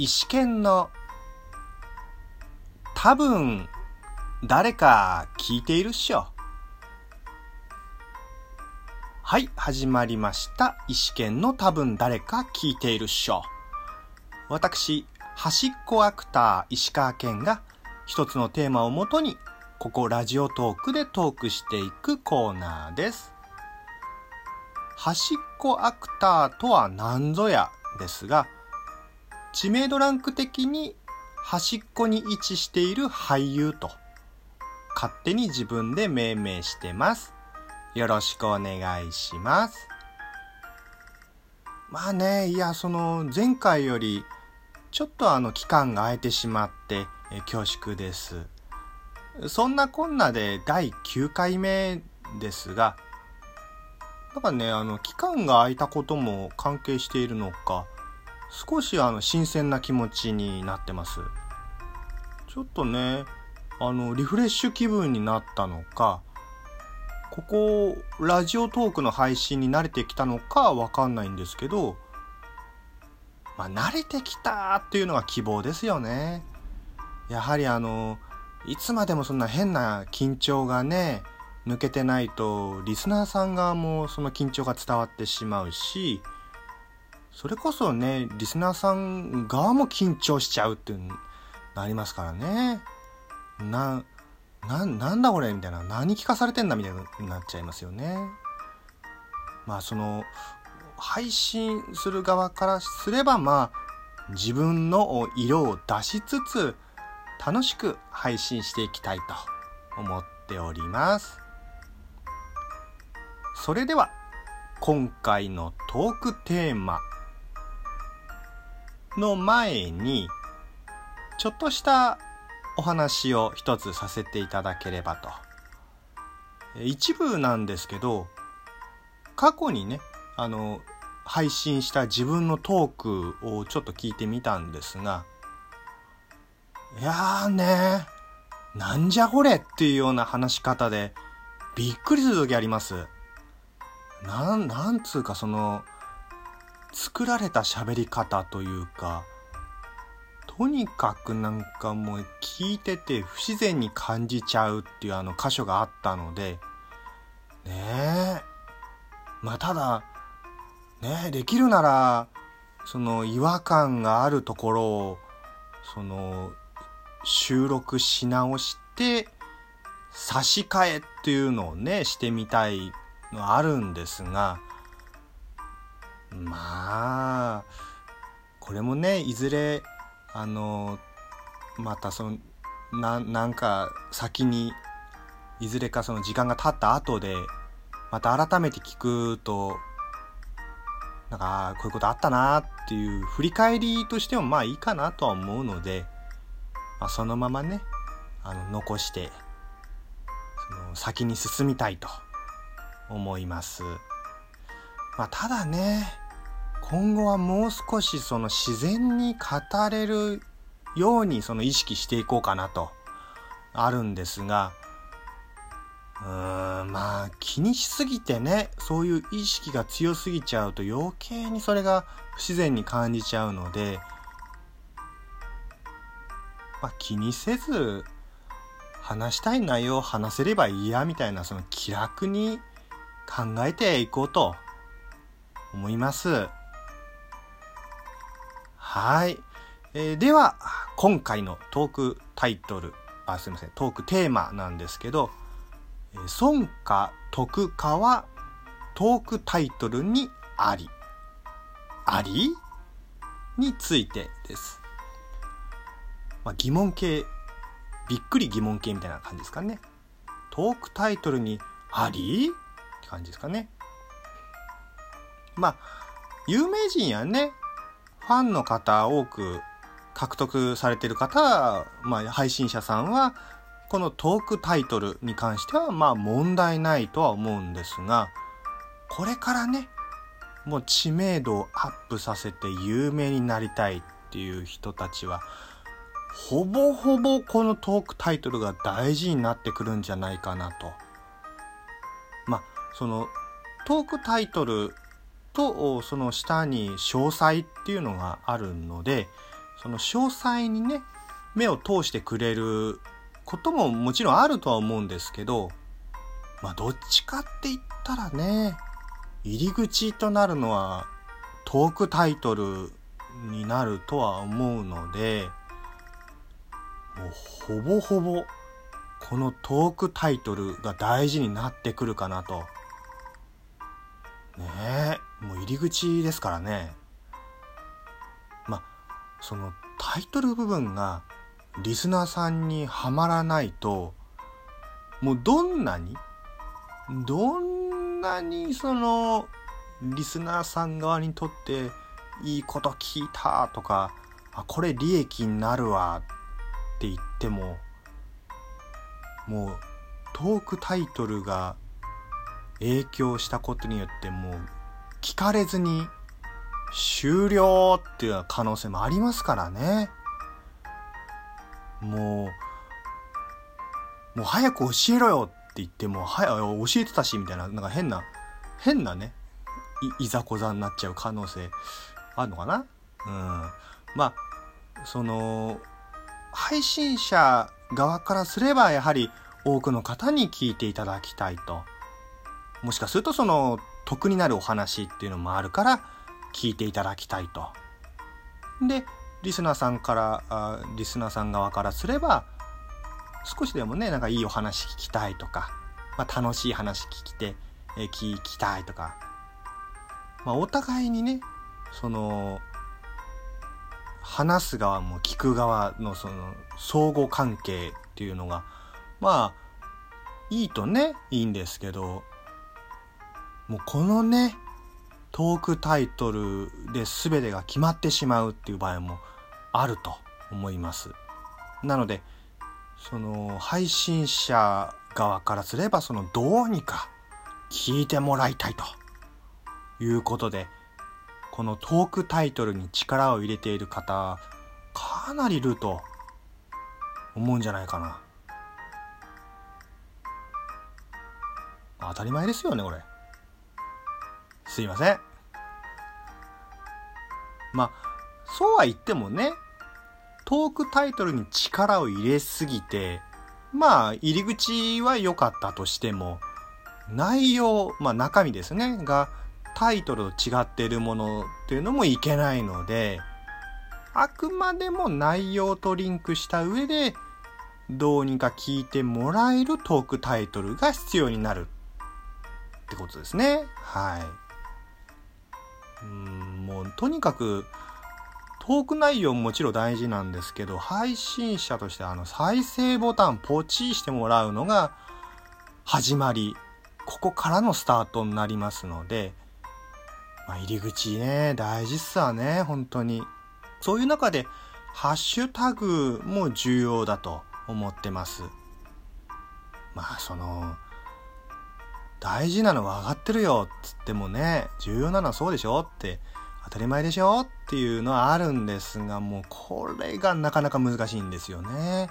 石剣の多分誰か聞いているっしょ。はい、始まりました。石剣の多分誰か聞いているっしょ。私、端っこアクター石川健が一つのテーマをもとに、ここラジオトークでトークしていくコーナーです。端っこアクターとは何ぞやですが、知名度ランク的に端っこに位置している俳優と勝手に自分で命名してます。よろしくお願いします。まあね、いや、その前回よりちょっとあの期間が空いてしまって恐縮です。そんなこんなで第9回目ですが、なんかね、あの期間が空いたことも関係しているのか、少しあの新鮮な気持ちになってます。ちょっとね、あのリフレッシュ気分になったのか、ここラジオトークの配信に慣れてきたのかわかんないんですけど、まあ慣れてきたっていうのが希望ですよね。やはりあの、いつまでもそんな変な緊張がね、抜けてないとリスナーさん側もその緊張が伝わってしまうしそれこそねリスナーさん側も緊張しちゃうっていうなりますからね。なななんだこれ？みたいな。何聞かされてんだ？みたいになっちゃいますよね。まあその配信する側からすればまあ自分の色を出しつつ楽しく配信していきたいと思っております。それでは今回のトークテーマ。の前にちょっとしたお話を一つさせていただければと一部なんですけど過去にねあの配信した自分のトークをちょっと聞いてみたんですがいやーねなんじゃこれっていうような話し方でびっくりする時あります。なん、なんつうかその、作られた喋り方というか、とにかくなんかもう聞いてて不自然に感じちゃうっていうあの箇所があったので、ねえ。まあただ、ねえ、できるなら、その違和感があるところを、その、収録し直して、差し替えっていうのをね、してみたいのあるんですがまあこれもねいずれあのまたそのななんか先にいずれかその時間が経った後でまた改めて聞くとなんかこういうことあったなっていう振り返りとしてもまあいいかなとは思うので、まあ、そのままねあの残してその先に進みたいと思います。まあ、ただね、今後はもう少しその自然に語れるようにその意識していこうかなとあるんですが、うーん、まあ気にしすぎてね、そういう意識が強すぎちゃうと余計にそれが不自然に感じちゃうので、まあ気にせず話したい内容を話せればいいやみたいなその気楽に考えていこうと。思います。はい。えーでは、今回のトークタイトル、あ、すいません、トークテーマなんですけど、えー孫か徳かはトークタイトルにあり。あり？についてです。まあ、疑問形、びっくり疑問形みたいな感じですかね。トークタイトルにあり？って感じですかね。まあ、有名人やね、ファンの方多く獲得されてる方、まあ、配信者さんは、このトークタイトルに関しては、まあ問題ないとは思うんですが、これからね、もう知名度をアップさせて有名になりたいっていう人たちは、ほぼほぼこのトークタイトルが大事になってくるんじゃないかなと。まあ、そのトークタイトルとその下に詳細っていうのがあるので、その詳細にね目を通してくれることももちろんあるとは思うんですけどまあどっちかって言ったらね入り口となるのはトークタイトルになるとは思うのでもうほぼほぼこのトークタイトルが大事になってくるかなと。ねえ入り口ですからね。まあそのタイトル部分がリスナーさんにはまらないともうどんなにどんなにそのリスナーさん側にとっていいこと聞いたとかあこれ利益になるわって言ってももうトークタイトルが影響したことによってもう聞かれずに終了っていう可能性もありますからね。もう、もう早く教えろよって言っても、はや、教えてたし、みたいな、なんか変な、変なね、い、いざこざになっちゃう可能性あるのかな？うん。まあ、その、配信者側からすれば、やはり多くの方に聞いていただきたいと。もしかするとその得になるお話っていうのもあるから聞いていただきたいと。で、リスナーさんからあリスナーさん側からすれば少しでもねなんかいいお話聞きたいとか、まあ、楽しい話聞きて、え、聞きたいとか、まあ、お互いにねその話す側も聞く側のその相互関係っていうのがまあいいとねいいんですけどもうこのねトークタイトルで全てが決まってしまうっていう場合もあると思います。なので、その配信者側からすればそのどうにか聞いてもらいたいということで、このトークタイトルに力を入れている方、かなりいると思うんじゃないかな。当たり前ですよね、これ。すいません。まあ、そうは言ってもね、トークタイトルに力を入れすぎて、まあ、入り口は良かったとしても、内容、まあ中身ですね、がタイトルと違っているものっていうのもいけないので、あくまでも内容とリンクした上で、どうにか聞いてもらえるトークタイトルが必要になるってことですね。はい。うんもうとにかくトーク内容ももちろん大事なんですけど配信者としてあの再生ボタンポチしてもらうのが始まりここからのスタートになりますので、まあ、入り口ね大事っすわね本当に。そういう中でハッシュタグも重要だと思ってます。まあその大事なのは分かってるよっつってもね、重要なのはそうでしょって当たり前でしょっていうのはあるんですが、もうこれがなかなか難しいんですよね。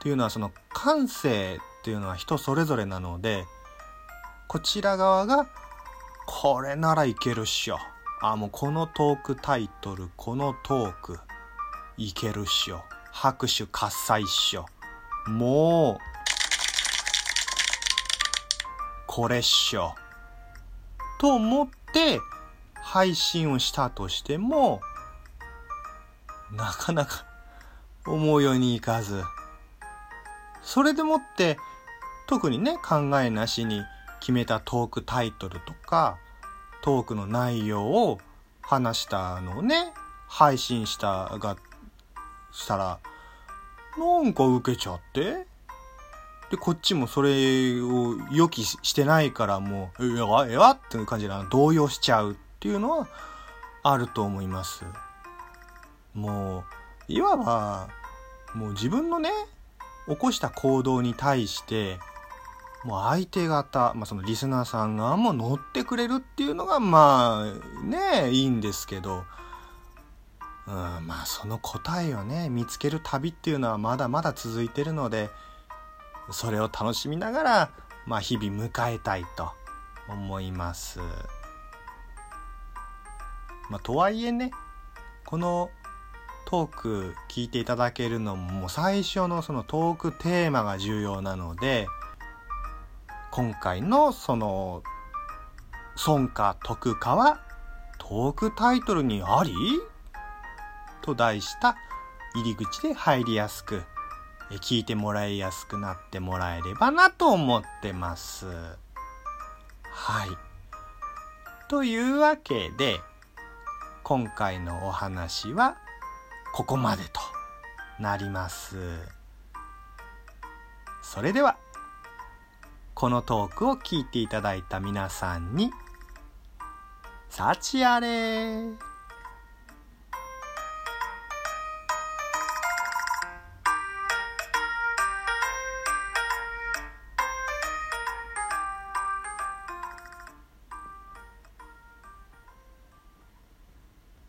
っていうのはその感性っていうのは人それぞれなので、こちら側がこれならいけるっしょ。あ、もうこのトークタイトル、このトーク、いけるっしょ。拍手喝采っしょ。もう、これっしょ。と思って配信をしたとしても、なかなか思うようにいかず、それでもって特にね考えなしに決めたトークタイトルとかトークの内容を話したのをね配信したがしたらなんか受けちゃってで、こっちもそれを予期してないからもう、ええわ、えわっていう感じで動揺しちゃうっていうのはあると思います。もう、いわば、もう自分のね、起こした行動に対して、もう相手方、まあ、そのリスナーさん側も乗ってくれるっていうのが、まあ、ね、いいんですけど、うん、まあその答えをね、見つける旅っていうのはまだまだ続いてるので、それを楽しみながら、まあ、日々迎えたいと思います。まあ、とはいえねこのトーク聞いていただけるのも最初のそのトークテーマが重要なので今回のその損か得かはトークタイトルにあり？と題した入り口で入りやすく聞いてもらいやすくなってもらえればなと思ってます。はい。というわけで今回のお話はここまでとなります。それではこのトークを聞いていただいた皆さんに幸あれ